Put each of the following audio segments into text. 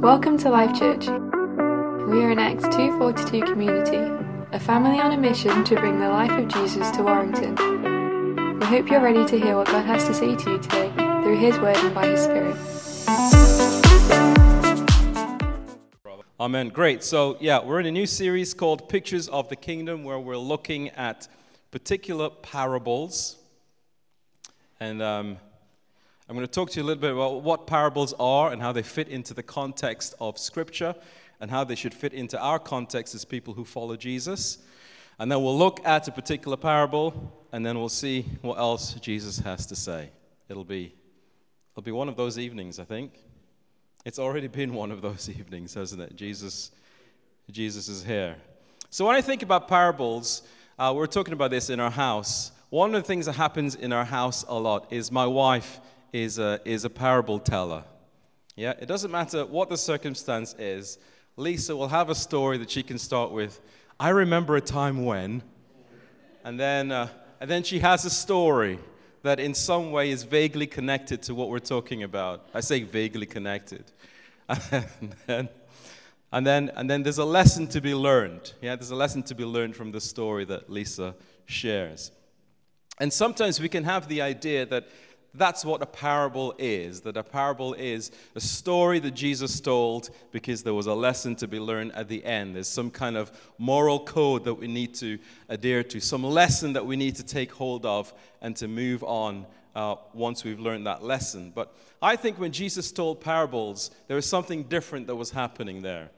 Welcome to Life Church. We are an Acts 242 community, a family on a mission to bring the life of Jesus to Warrington. We hope you're ready to hear what God has to say to you today through His Word and by His Spirit. Amen. Great. So, yeah, we're in a new series called Pictures of the Kingdom where we're looking at particular parables. And um, I'm going to talk to you a little bit about what parables are and how they fit into the context of Scripture and how they should fit into our context as people who follow Jesus. And then we'll look at a particular parable and then we'll see what else Jesus has to say. It'll be, it'll be one of those evenings, I think. It's already been one of those evenings, hasn't it? Jesus, Jesus is here. So when I think about parables, uh, we're talking about this in our house. One of the things that happens in our house a lot is my wife is a, is a parable teller. Yeah, it doesn't matter what the circumstance is. Lisa will have a story that she can start with. I remember a time when, and then, uh, and then she has a story that in some way is vaguely connected to what we're talking about. I say vaguely connected. and, then, and, then, and then there's a lesson to be learned. Yeah, there's a lesson to be learned from the story that Lisa shares. And sometimes we can have the idea that that's what a parable is. That a parable is a story that Jesus told because there was a lesson to be learned at the end. There's some kind of moral code that we need to adhere to, some lesson that we need to take hold of and to move on uh, once we've learned that lesson. But I think when Jesus told parables, there was something different that was happening there.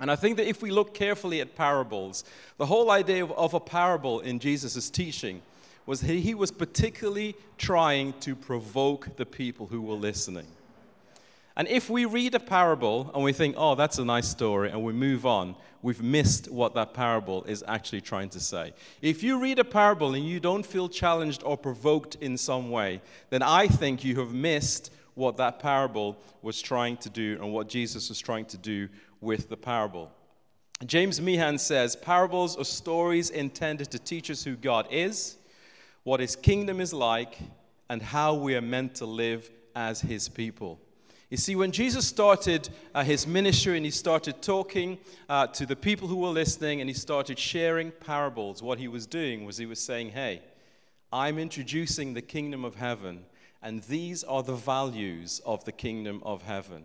And I think that if we look carefully at parables, the whole idea of, of a parable in Jesus' teaching was that he was particularly trying to provoke the people who were listening. And if we read a parable and we think, oh, that's a nice story, and we move on, we've missed what that parable is actually trying to say. If you read a parable and you don't feel challenged or provoked in some way, then I think you have missed what that parable was trying to do and what Jesus was trying to do with the parable. James Meehan says parables are stories intended to teach us who God is what his kingdom is like, and how we are meant to live as his people. You see, when Jesus started uh, his ministry and he started talking uh, to the people who were listening and he started sharing parables, what he was doing was he was saying, Hey, I'm introducing the kingdom of heaven, and these are the values of the kingdom of heaven.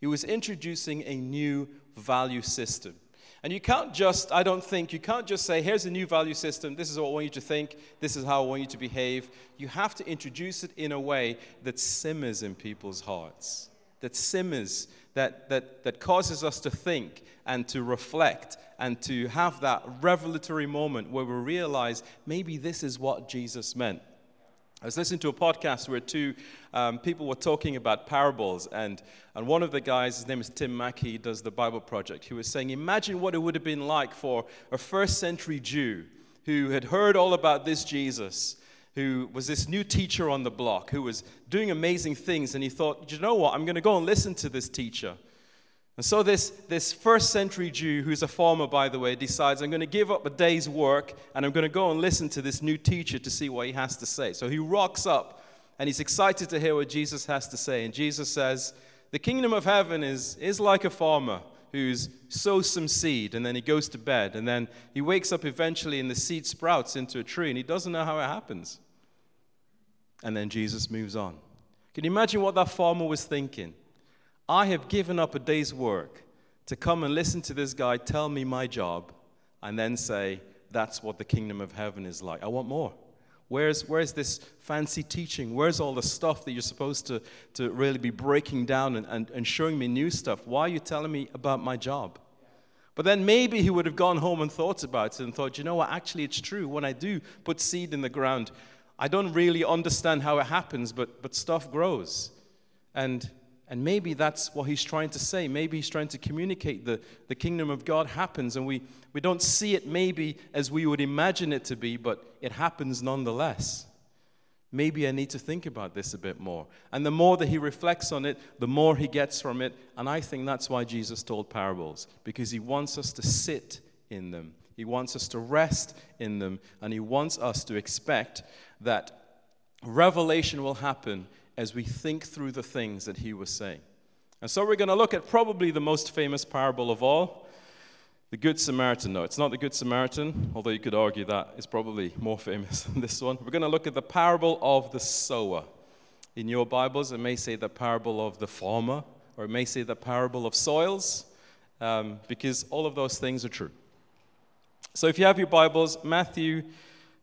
He was introducing a new value system. And you can't just, I don't think, you can't just say, here's a new value system, this is what I want you to think, this is how I want you to behave. You have to introduce it in a way that simmers in people's hearts, that simmers, that, that, that causes us to think and to reflect and to have that revelatory moment where we realize maybe this is what Jesus meant. I was listening to a podcast where two um, people were talking about parables, and, and one of the guys, his name is Tim Mackie, he does the Bible Project. He was saying, Imagine what it would have been like for a first century Jew who had heard all about this Jesus, who was this new teacher on the block, who was doing amazing things, and he thought, You know what? I'm going to go and listen to this teacher. And so, this, this first century Jew, who's a farmer, by the way, decides, I'm going to give up a day's work and I'm going to go and listen to this new teacher to see what he has to say. So, he rocks up and he's excited to hear what Jesus has to say. And Jesus says, The kingdom of heaven is, is like a farmer who's sows some seed and then he goes to bed and then he wakes up eventually and the seed sprouts into a tree and he doesn't know how it happens. And then Jesus moves on. Can you imagine what that farmer was thinking? I have given up a day's work to come and listen to this guy tell me my job and then say, that's what the kingdom of heaven is like. I want more. Where's, where's this fancy teaching? Where's all the stuff that you're supposed to, to really be breaking down and, and, and showing me new stuff? Why are you telling me about my job? But then maybe he would have gone home and thought about it and thought, you know what, actually, it's true. When I do put seed in the ground, I don't really understand how it happens, but, but stuff grows. And and maybe that's what he's trying to say. Maybe he's trying to communicate the, the kingdom of God happens, and we, we don't see it maybe as we would imagine it to be, but it happens nonetheless. Maybe I need to think about this a bit more. And the more that he reflects on it, the more he gets from it. And I think that's why Jesus told parables, because he wants us to sit in them, he wants us to rest in them, and he wants us to expect that revelation will happen as we think through the things that he was saying. And so we're going to look at probably the most famous parable of all the Good Samaritan. No, it's not the Good Samaritan, although you could argue that is probably more famous than this one. We're going to look at the parable of the sower. In your Bibles, it may say the parable of the farmer, or it may say the parable of soils, um, because all of those things are true. So if you have your Bibles, Matthew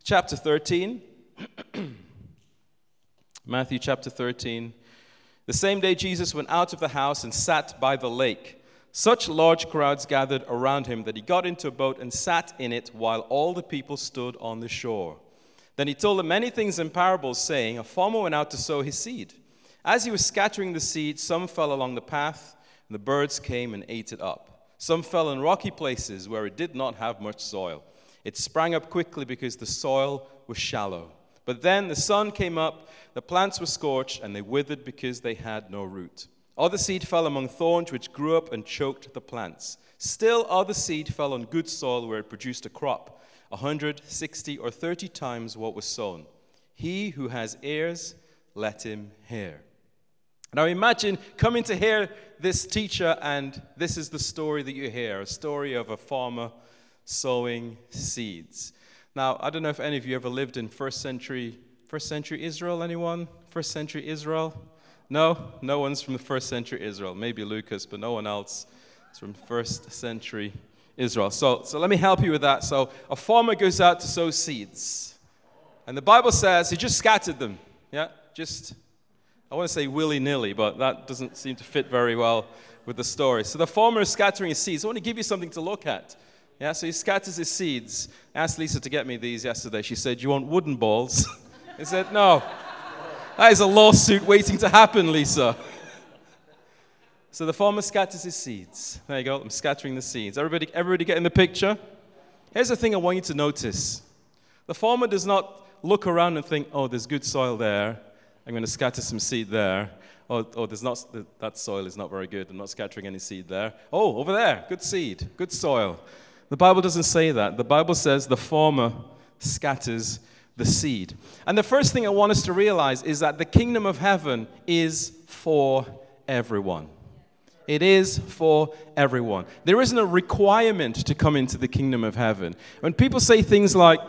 chapter 13. Matthew chapter 13. The same day Jesus went out of the house and sat by the lake. Such large crowds gathered around him that he got into a boat and sat in it while all the people stood on the shore. Then he told them many things in parables, saying, A farmer went out to sow his seed. As he was scattering the seed, some fell along the path, and the birds came and ate it up. Some fell in rocky places where it did not have much soil. It sprang up quickly because the soil was shallow. But then the sun came up, the plants were scorched, and they withered because they had no root. Other seed fell among thorns, which grew up and choked the plants. Still, other seed fell on good soil where it produced a crop, a hundred, sixty, or thirty times what was sown. He who has ears, let him hear. Now imagine coming to hear this teacher, and this is the story that you hear a story of a farmer sowing seeds. Now, I don't know if any of you ever lived in first century, first century Israel, anyone? First century Israel? No, no one's from the first century Israel. Maybe Lucas, but no one else is from first century Israel. So, so let me help you with that. So, a farmer goes out to sow seeds. And the Bible says he just scattered them. Yeah, just, I want to say willy nilly, but that doesn't seem to fit very well with the story. So, the farmer is scattering his seeds. I want to give you something to look at. Yeah, so he scatters his seeds. I asked Lisa to get me these yesterday. She said, You want wooden balls? I said, No. That is a lawsuit waiting to happen, Lisa. So the farmer scatters his seeds. There you go. I'm scattering the seeds. Everybody, everybody get in the picture? Here's the thing I want you to notice. The farmer does not look around and think, oh, there's good soil there. I'm going to scatter some seed there. Oh, oh there's not, that soil is not very good. I'm not scattering any seed there. Oh, over there, good seed, good soil. The Bible doesn't say that. The Bible says the farmer scatters the seed. And the first thing I want us to realize is that the kingdom of heaven is for everyone. It is for everyone. There isn't a requirement to come into the kingdom of heaven. When people say things like,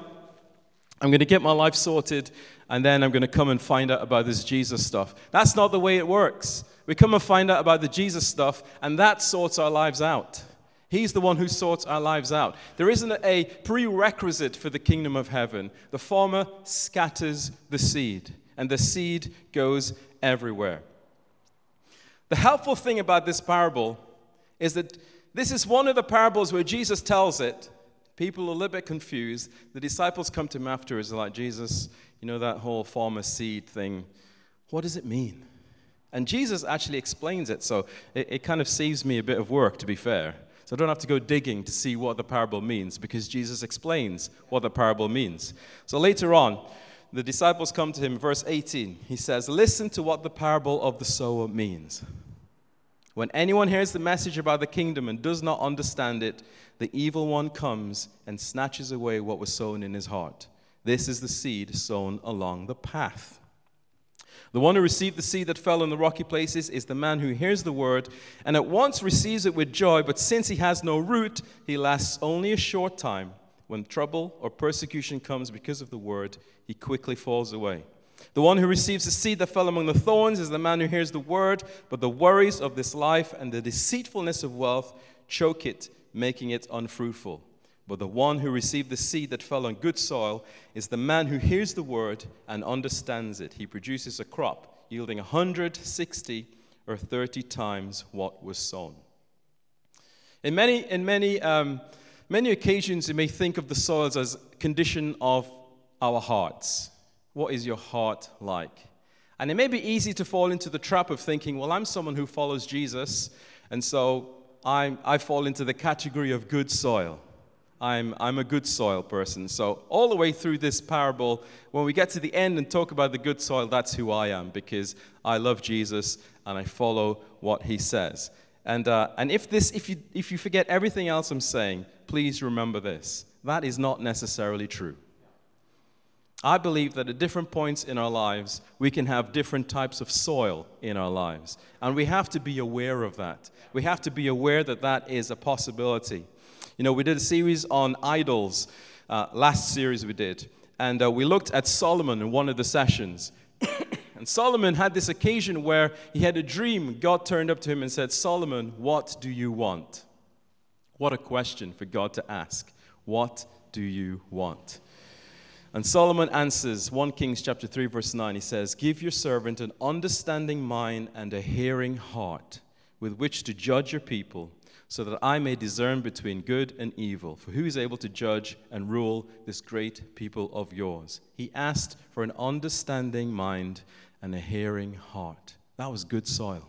I'm going to get my life sorted and then I'm going to come and find out about this Jesus stuff, that's not the way it works. We come and find out about the Jesus stuff and that sorts our lives out. He's the one who sorts our lives out. There isn't a prerequisite for the kingdom of heaven. The farmer scatters the seed, and the seed goes everywhere. The helpful thing about this parable is that this is one of the parables where Jesus tells it. People are a little bit confused. The disciples come to him afterwards, like, Jesus, you know that whole farmer seed thing. What does it mean? And Jesus actually explains it, so it, it kind of saves me a bit of work, to be fair. So I don't have to go digging to see what the parable means because Jesus explains what the parable means. So later on, the disciples come to him, verse 18. He says, Listen to what the parable of the sower means. When anyone hears the message about the kingdom and does not understand it, the evil one comes and snatches away what was sown in his heart. This is the seed sown along the path. The one who received the seed that fell in the rocky places is the man who hears the word and at once receives it with joy, but since he has no root, he lasts only a short time. When trouble or persecution comes because of the word, he quickly falls away. The one who receives the seed that fell among the thorns is the man who hears the word, but the worries of this life and the deceitfulness of wealth choke it, making it unfruitful. But the one who received the seed that fell on good soil is the man who hears the word and understands it. He produces a crop yielding 160 or 30 times what was sown. In many, in many, um, many occasions, you may think of the soils as condition of our hearts. What is your heart like? And it may be easy to fall into the trap of thinking, well, I'm someone who follows Jesus, and so i I fall into the category of good soil. I'm, I'm a good soil person. So, all the way through this parable, when we get to the end and talk about the good soil, that's who I am because I love Jesus and I follow what he says. And, uh, and if, this, if, you, if you forget everything else I'm saying, please remember this that is not necessarily true. I believe that at different points in our lives, we can have different types of soil in our lives. And we have to be aware of that. We have to be aware that that is a possibility. You know, we did a series on idols, uh, last series we did. And uh, we looked at Solomon in one of the sessions. and Solomon had this occasion where he had a dream. God turned up to him and said, Solomon, what do you want? What a question for God to ask. What do you want? And Solomon answers 1 Kings chapter 3 verse 9 he says give your servant an understanding mind and a hearing heart with which to judge your people so that I may discern between good and evil. For who is able to judge and rule this great people of yours? He asked for an understanding mind and a hearing heart. That was good soil.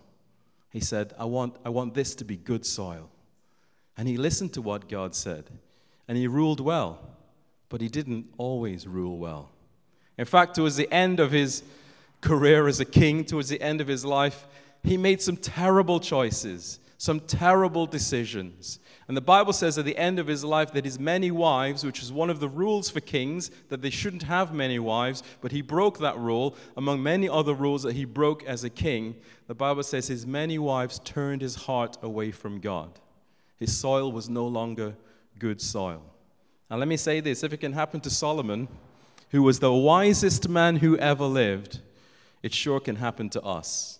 He said I want I want this to be good soil. And he listened to what God said and he ruled well but he didn't always rule well. In fact, towards the end of his career as a king, towards the end of his life, he made some terrible choices, some terrible decisions. And the Bible says at the end of his life that his many wives, which is one of the rules for kings, that they shouldn't have many wives, but he broke that rule among many other rules that he broke as a king. The Bible says his many wives turned his heart away from God. His soil was no longer good soil. And let me say this if it can happen to Solomon, who was the wisest man who ever lived, it sure can happen to us.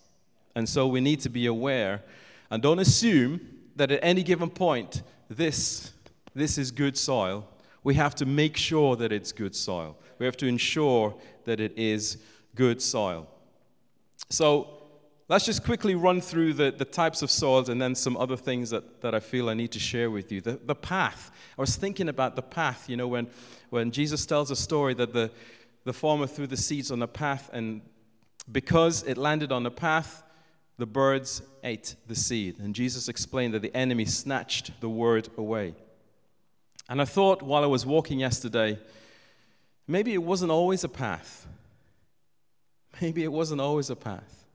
And so we need to be aware and don't assume that at any given point, this, this is good soil. We have to make sure that it's good soil. We have to ensure that it is good soil. So let's just quickly run through the, the types of soils and then some other things that, that I feel I need to share with you. The, the path. I was thinking about the path, you know, when, when Jesus tells a story that the, the farmer threw the seeds on the path, and because it landed on the path, the birds ate the seed. And Jesus explained that the enemy snatched the word away. And I thought while I was walking yesterday, maybe it wasn't always a path. Maybe it wasn't always a path.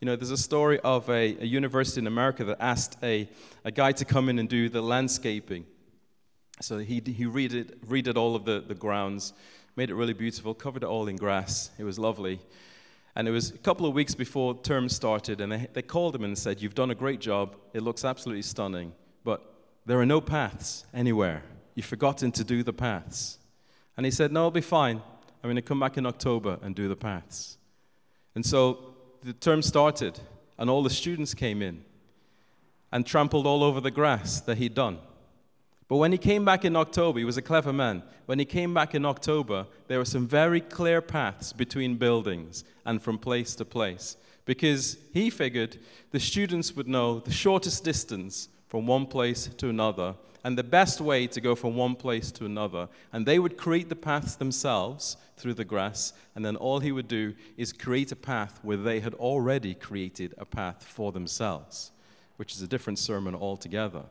You know, there's a story of a, a university in America that asked a, a guy to come in and do the landscaping. So he, he redid, redid all of the, the grounds, made it really beautiful, covered it all in grass. It was lovely. And it was a couple of weeks before term started, and they, they called him and said, You've done a great job. It looks absolutely stunning, but there are no paths anywhere. You've forgotten to do the paths. And he said, No, I'll be fine. I'm going to come back in October and do the paths. And so the term started, and all the students came in and trampled all over the grass that he'd done. But when he came back in October, he was a clever man. When he came back in October, there were some very clear paths between buildings and from place to place because he figured the students would know the shortest distance from one place to another and the best way to go from one place to another. And they would create the paths themselves through the grass, and then all he would do is create a path where they had already created a path for themselves, which is a different sermon altogether.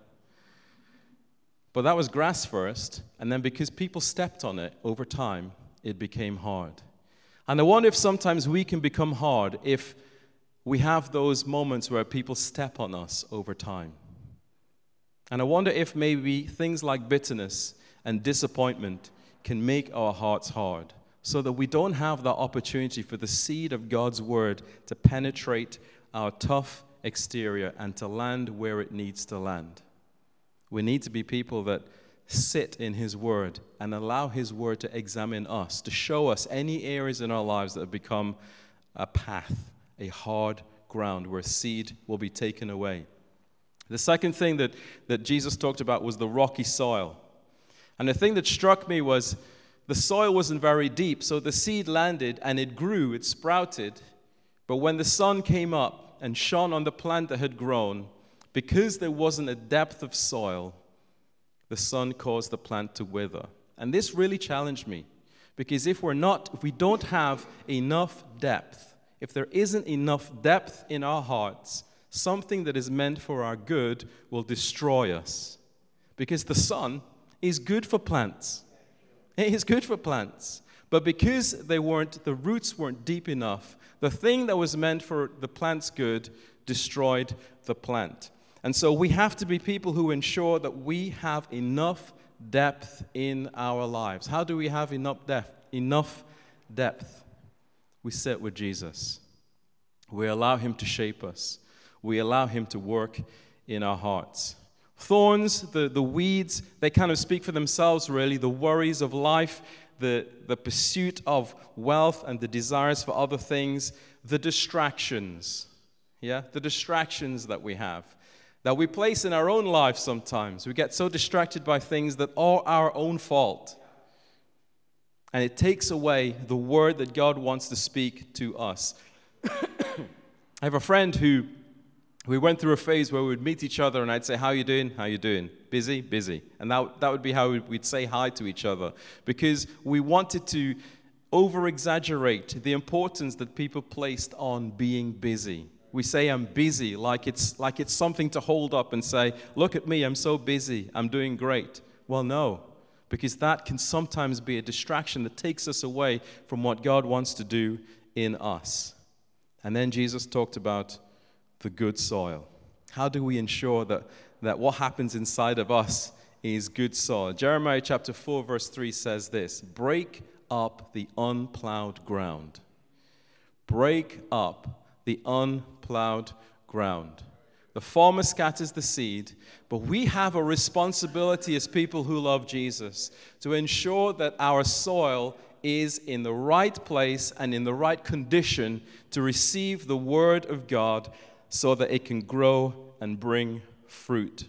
But that was grass first, and then because people stepped on it over time, it became hard. And I wonder if sometimes we can become hard if we have those moments where people step on us over time. And I wonder if maybe things like bitterness and disappointment can make our hearts hard so that we don't have the opportunity for the seed of God's word to penetrate our tough exterior and to land where it needs to land. We need to be people that sit in His Word and allow His Word to examine us, to show us any areas in our lives that have become a path, a hard ground where seed will be taken away. The second thing that, that Jesus talked about was the rocky soil. And the thing that struck me was the soil wasn't very deep, so the seed landed and it grew, it sprouted. But when the sun came up and shone on the plant that had grown, because there wasn't a depth of soil, the sun caused the plant to wither. And this really challenged me because if we're not, if we don't have enough depth, if there isn't enough depth in our hearts, something that is meant for our good will destroy us. Because the sun is good for plants. It is good for plants. But because they weren't, the roots weren't deep enough, the thing that was meant for the plant's good destroyed the plant. And so we have to be people who ensure that we have enough depth in our lives. How do we have enough depth? Enough depth, we sit with Jesus. We allow Him to shape us, we allow Him to work in our hearts. Thorns, the, the weeds, they kind of speak for themselves, really. The worries of life, the, the pursuit of wealth and the desires for other things, the distractions, yeah, the distractions that we have, that we place in our own life sometimes. We get so distracted by things that are our own fault. And it takes away the word that God wants to speak to us. I have a friend who we went through a phase where we would meet each other and I'd say, How you doing? How you doing? Busy? Busy. And that, that would be how we'd say hi to each other because we wanted to over exaggerate the importance that people placed on being busy. We say, I'm busy, like it's, like it's something to hold up and say, Look at me, I'm so busy, I'm doing great. Well, no, because that can sometimes be a distraction that takes us away from what God wants to do in us. And then Jesus talked about the good soil? How do we ensure that, that what happens inside of us is good soil? Jeremiah chapter 4, verse 3 says this Break up the unplowed ground. Break up the unplowed ground. The farmer scatters the seed, but we have a responsibility as people who love Jesus to ensure that our soil is in the right place and in the right condition to receive the word of God so that it can grow and bring fruit.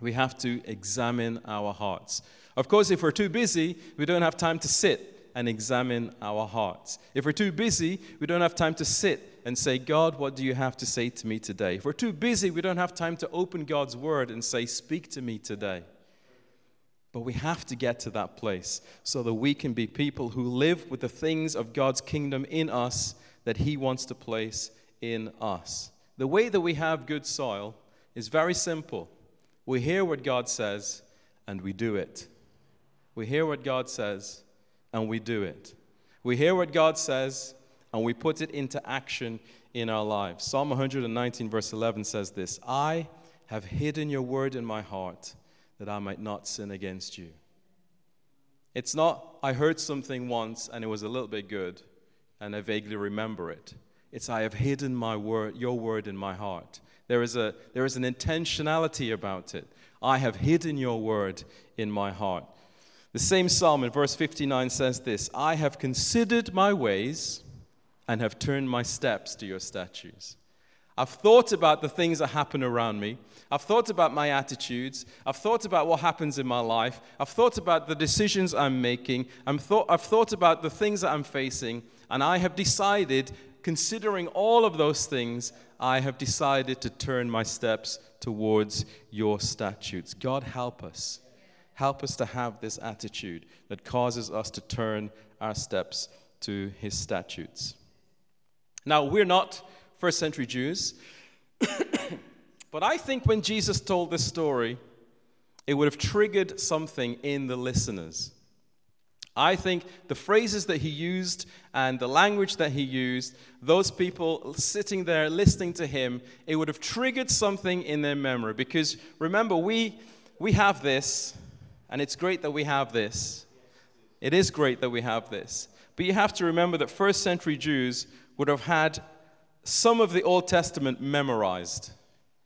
We have to examine our hearts. Of course, if we're too busy, we don't have time to sit and examine our hearts. If we're too busy, we don't have time to sit and say, God, what do you have to say to me today? If we're too busy, we don't have time to open God's word and say, Speak to me today. But we have to get to that place so that we can be people who live with the things of God's kingdom in us that He wants to place in us. The way that we have good soil is very simple. We hear what God says and we do it. We hear what God says and we do it. We hear what God says and we put it into action in our lives. Psalm 119, verse 11 says this I have hidden your word in my heart that I might not sin against you. It's not, I heard something once and it was a little bit good and I vaguely remember it. It's I have hidden my word, your word in my heart. There is, a, there is an intentionality about it. I have hidden your word in my heart. The same psalm in verse 59 says this I have considered my ways and have turned my steps to your statutes. I've thought about the things that happen around me. I've thought about my attitudes. I've thought about what happens in my life. I've thought about the decisions I'm making. i have thought, I've thought about the things that I'm facing. And I have decided considering all of those things, I have decided to turn my steps towards your statutes. God, help us. Help us to have this attitude that causes us to turn our steps to his statutes. Now, we're not first century Jews, but I think when Jesus told this story, it would have triggered something in the listeners. I think the phrases that he used and the language that he used, those people sitting there listening to him, it would have triggered something in their memory. Because remember, we, we have this, and it's great that we have this. It is great that we have this. But you have to remember that first century Jews would have had some of the Old Testament memorized.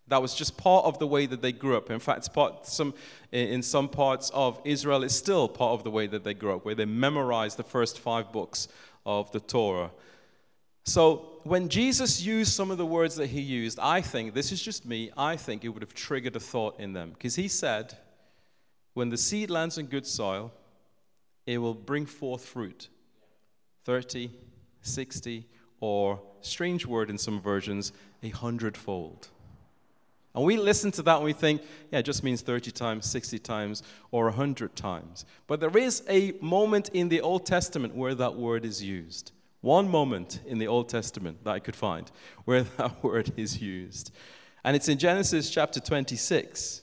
That was just part of the way that they grew up. In fact, part, some, in some parts of Israel, it's still part of the way that they grew up, where they memorized the first five books of the Torah. So when Jesus used some of the words that he used, I think, this is just me, I think it would have triggered a thought in them. Because he said, when the seed lands in good soil, it will bring forth fruit 30, 60, or, strange word in some versions, a hundredfold. And we listen to that and we think, yeah, it just means 30 times, 60 times, or 100 times. But there is a moment in the Old Testament where that word is used. One moment in the Old Testament that I could find where that word is used. And it's in Genesis chapter 26.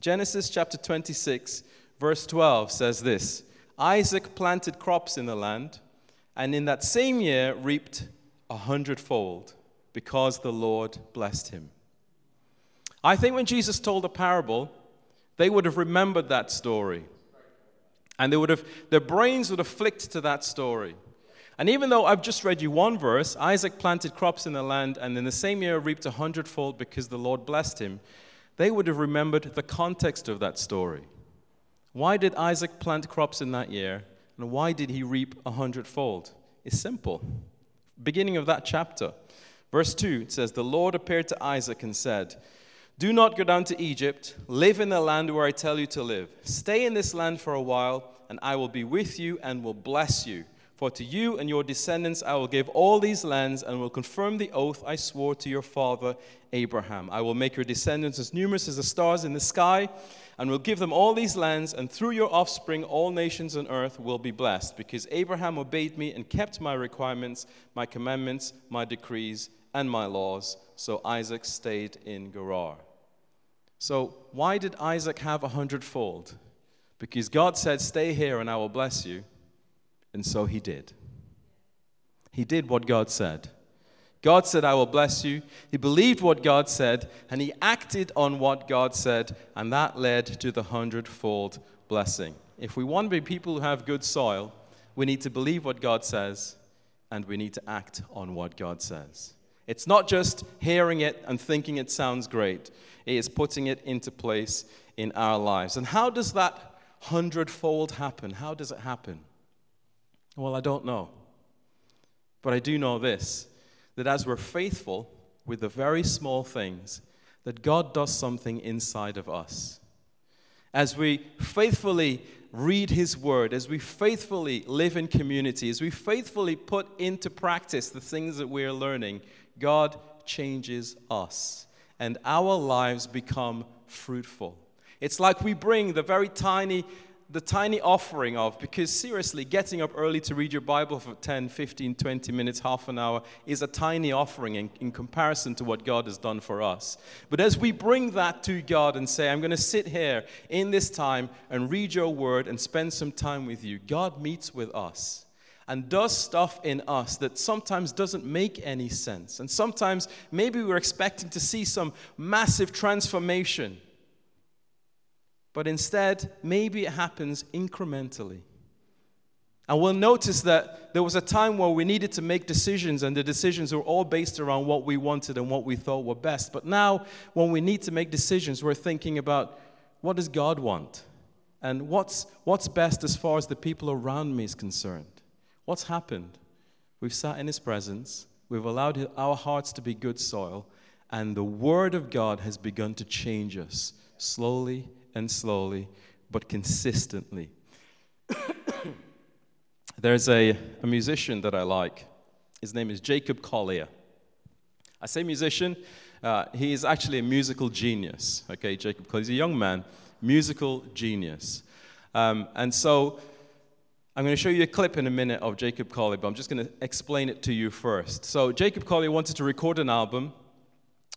Genesis chapter 26, verse 12 says this Isaac planted crops in the land, and in that same year reaped a hundredfold because the Lord blessed him. I think when Jesus told the parable, they would have remembered that story. And they would have, their brains would have flicked to that story. And even though I've just read you one verse, Isaac planted crops in the land and in the same year reaped a hundredfold because the Lord blessed him, they would have remembered the context of that story. Why did Isaac plant crops in that year? And why did he reap a hundredfold? It's simple. Beginning of that chapter, verse 2, it says, The Lord appeared to Isaac and said, Do not go down to Egypt. Live in the land where I tell you to live. Stay in this land for a while, and I will be with you and will bless you. For to you and your descendants I will give all these lands and will confirm the oath I swore to your father Abraham. I will make your descendants as numerous as the stars in the sky and will give them all these lands, and through your offspring all nations on earth will be blessed, because Abraham obeyed me and kept my requirements, my commandments, my decrees, and my laws. So Isaac stayed in Gerar. So, why did Isaac have a hundredfold? Because God said, Stay here and I will bless you. And so he did. He did what God said. God said, I will bless you. He believed what God said, and he acted on what God said, and that led to the hundredfold blessing. If we want to be people who have good soil, we need to believe what God says, and we need to act on what God says. It's not just hearing it and thinking it sounds great, it is putting it into place in our lives. And how does that hundredfold happen? How does it happen? Well, I don't know. But I do know this that as we're faithful with the very small things, that God does something inside of us. As we faithfully read His Word, as we faithfully live in community, as we faithfully put into practice the things that we're learning, God changes us and our lives become fruitful. It's like we bring the very tiny the tiny offering of, because seriously, getting up early to read your Bible for 10, 15, 20 minutes, half an hour is a tiny offering in, in comparison to what God has done for us. But as we bring that to God and say, I'm going to sit here in this time and read your word and spend some time with you, God meets with us and does stuff in us that sometimes doesn't make any sense. And sometimes maybe we're expecting to see some massive transformation. But instead, maybe it happens incrementally. And we'll notice that there was a time where we needed to make decisions, and the decisions were all based around what we wanted and what we thought were best. But now, when we need to make decisions, we're thinking about what does God want? And what's, what's best as far as the people around me is concerned? What's happened? We've sat in His presence, we've allowed our hearts to be good soil, and the Word of God has begun to change us slowly and slowly, but consistently. There's a, a musician that I like. His name is Jacob Collier. I say musician, uh, he is actually a musical genius. Okay, Jacob Collier. He's a young man, musical genius. Um, and so I'm going to show you a clip in a minute of Jacob Collier, but I'm just going to explain it to you first. So, Jacob Collier wanted to record an album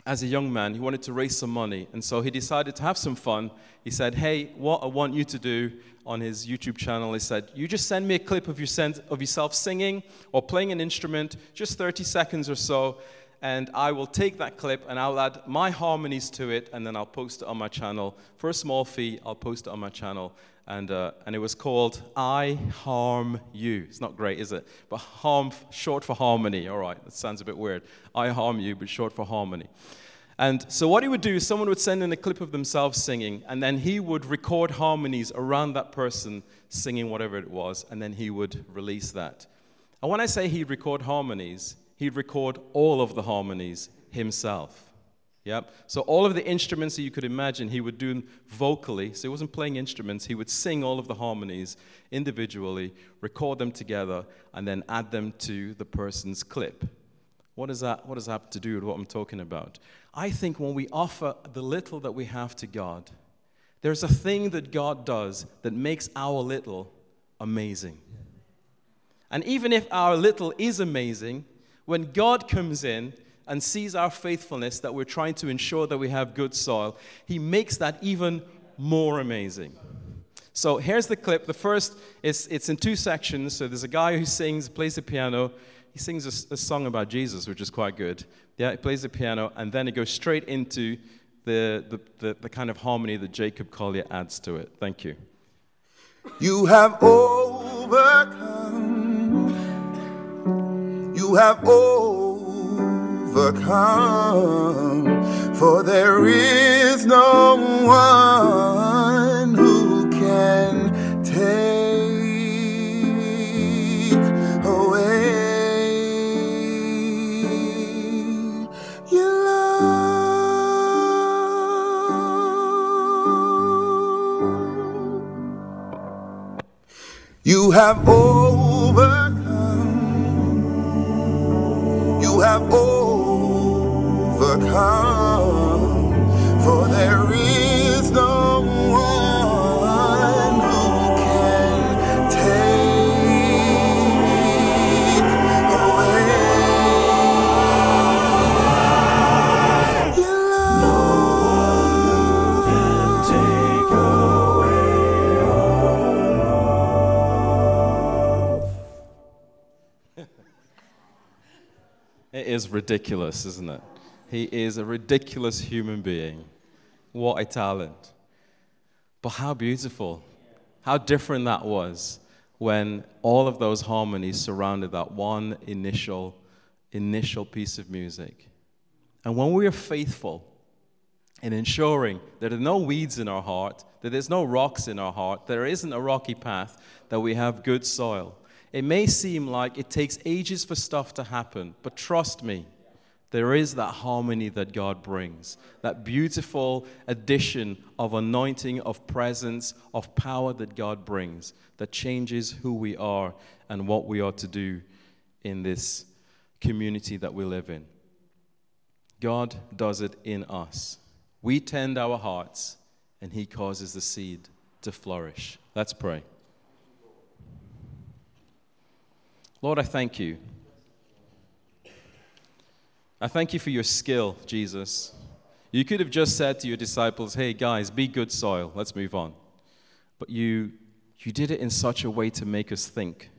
as a young man, he wanted to raise some money. And so he decided to have some fun. He said, Hey, what I want you to do on his YouTube channel, he said, You just send me a clip of, your of yourself singing or playing an instrument, just 30 seconds or so, and I will take that clip and I'll add my harmonies to it, and then I'll post it on my channel. For a small fee, I'll post it on my channel and, uh, and it was called I Harm You. It's not great, is it? But harm, short for harmony. All right, that sounds a bit weird. I Harm You, but short for harmony. And so what he would do is someone would send in a clip of themselves singing, and then he would record harmonies around that person singing whatever it was, and then he would release that. And when I say he'd record harmonies, he'd record all of the harmonies himself. Yep. So all of the instruments that you could imagine, he would do vocally. So he wasn't playing instruments. He would sing all of the harmonies individually, record them together, and then add them to the person's clip. What does that, what does that have to do with what I'm talking about? I think when we offer the little that we have to God, there's a thing that God does that makes our little amazing. And even if our little is amazing, when God comes in, and sees our faithfulness that we're trying to ensure that we have good soil, he makes that even more amazing. So here's the clip. The first is it's in two sections. So there's a guy who sings, plays the piano. He sings a, a song about Jesus, which is quite good. Yeah, he plays the piano, and then it goes straight into the, the, the, the kind of harmony that Jacob Collier adds to it. Thank you. You have overcome You have overcome, for there is no one who can take away your love. You have overcome. You have overcome. Is ridiculous, isn't it? He is a ridiculous human being. What a talent. But how beautiful. How different that was when all of those harmonies surrounded that one initial initial piece of music. And when we are faithful in ensuring that there are no weeds in our heart, that there's no rocks in our heart, there isn't a rocky path, that we have good soil. It may seem like it takes ages for stuff to happen, but trust me, there is that harmony that God brings, that beautiful addition of anointing, of presence, of power that God brings that changes who we are and what we are to do in this community that we live in. God does it in us. We tend our hearts, and He causes the seed to flourish. Let's pray. Lord, I thank you. I thank you for your skill, Jesus. You could have just said to your disciples, hey, guys, be good soil. Let's move on. But you, you did it in such a way to make us think.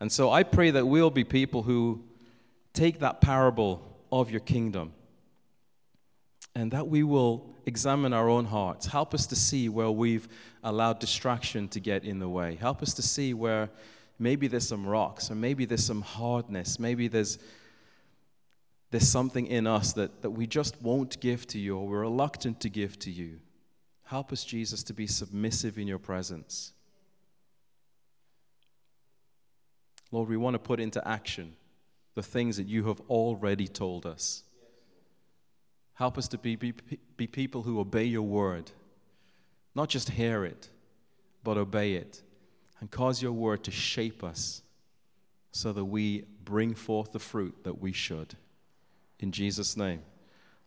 And so I pray that we'll be people who take that parable of your kingdom and that we will examine our own hearts. Help us to see where we've allowed distraction to get in the way. Help us to see where maybe there's some rocks or maybe there's some hardness. Maybe there's, there's something in us that, that we just won't give to you or we're reluctant to give to you. Help us, Jesus, to be submissive in your presence. Lord, we want to put into action the things that you have already told us. Help us to be, be, be people who obey your word, not just hear it, but obey it, and cause your word to shape us so that we bring forth the fruit that we should. In Jesus' name,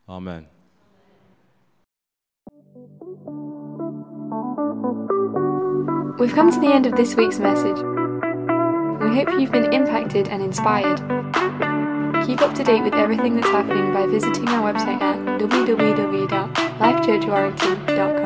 amen. We've come to the end of this week's message. We hope you've been impacted and inspired. Keep up to date with everything that's happening by visiting our website at www.lifechurchwarrington.com.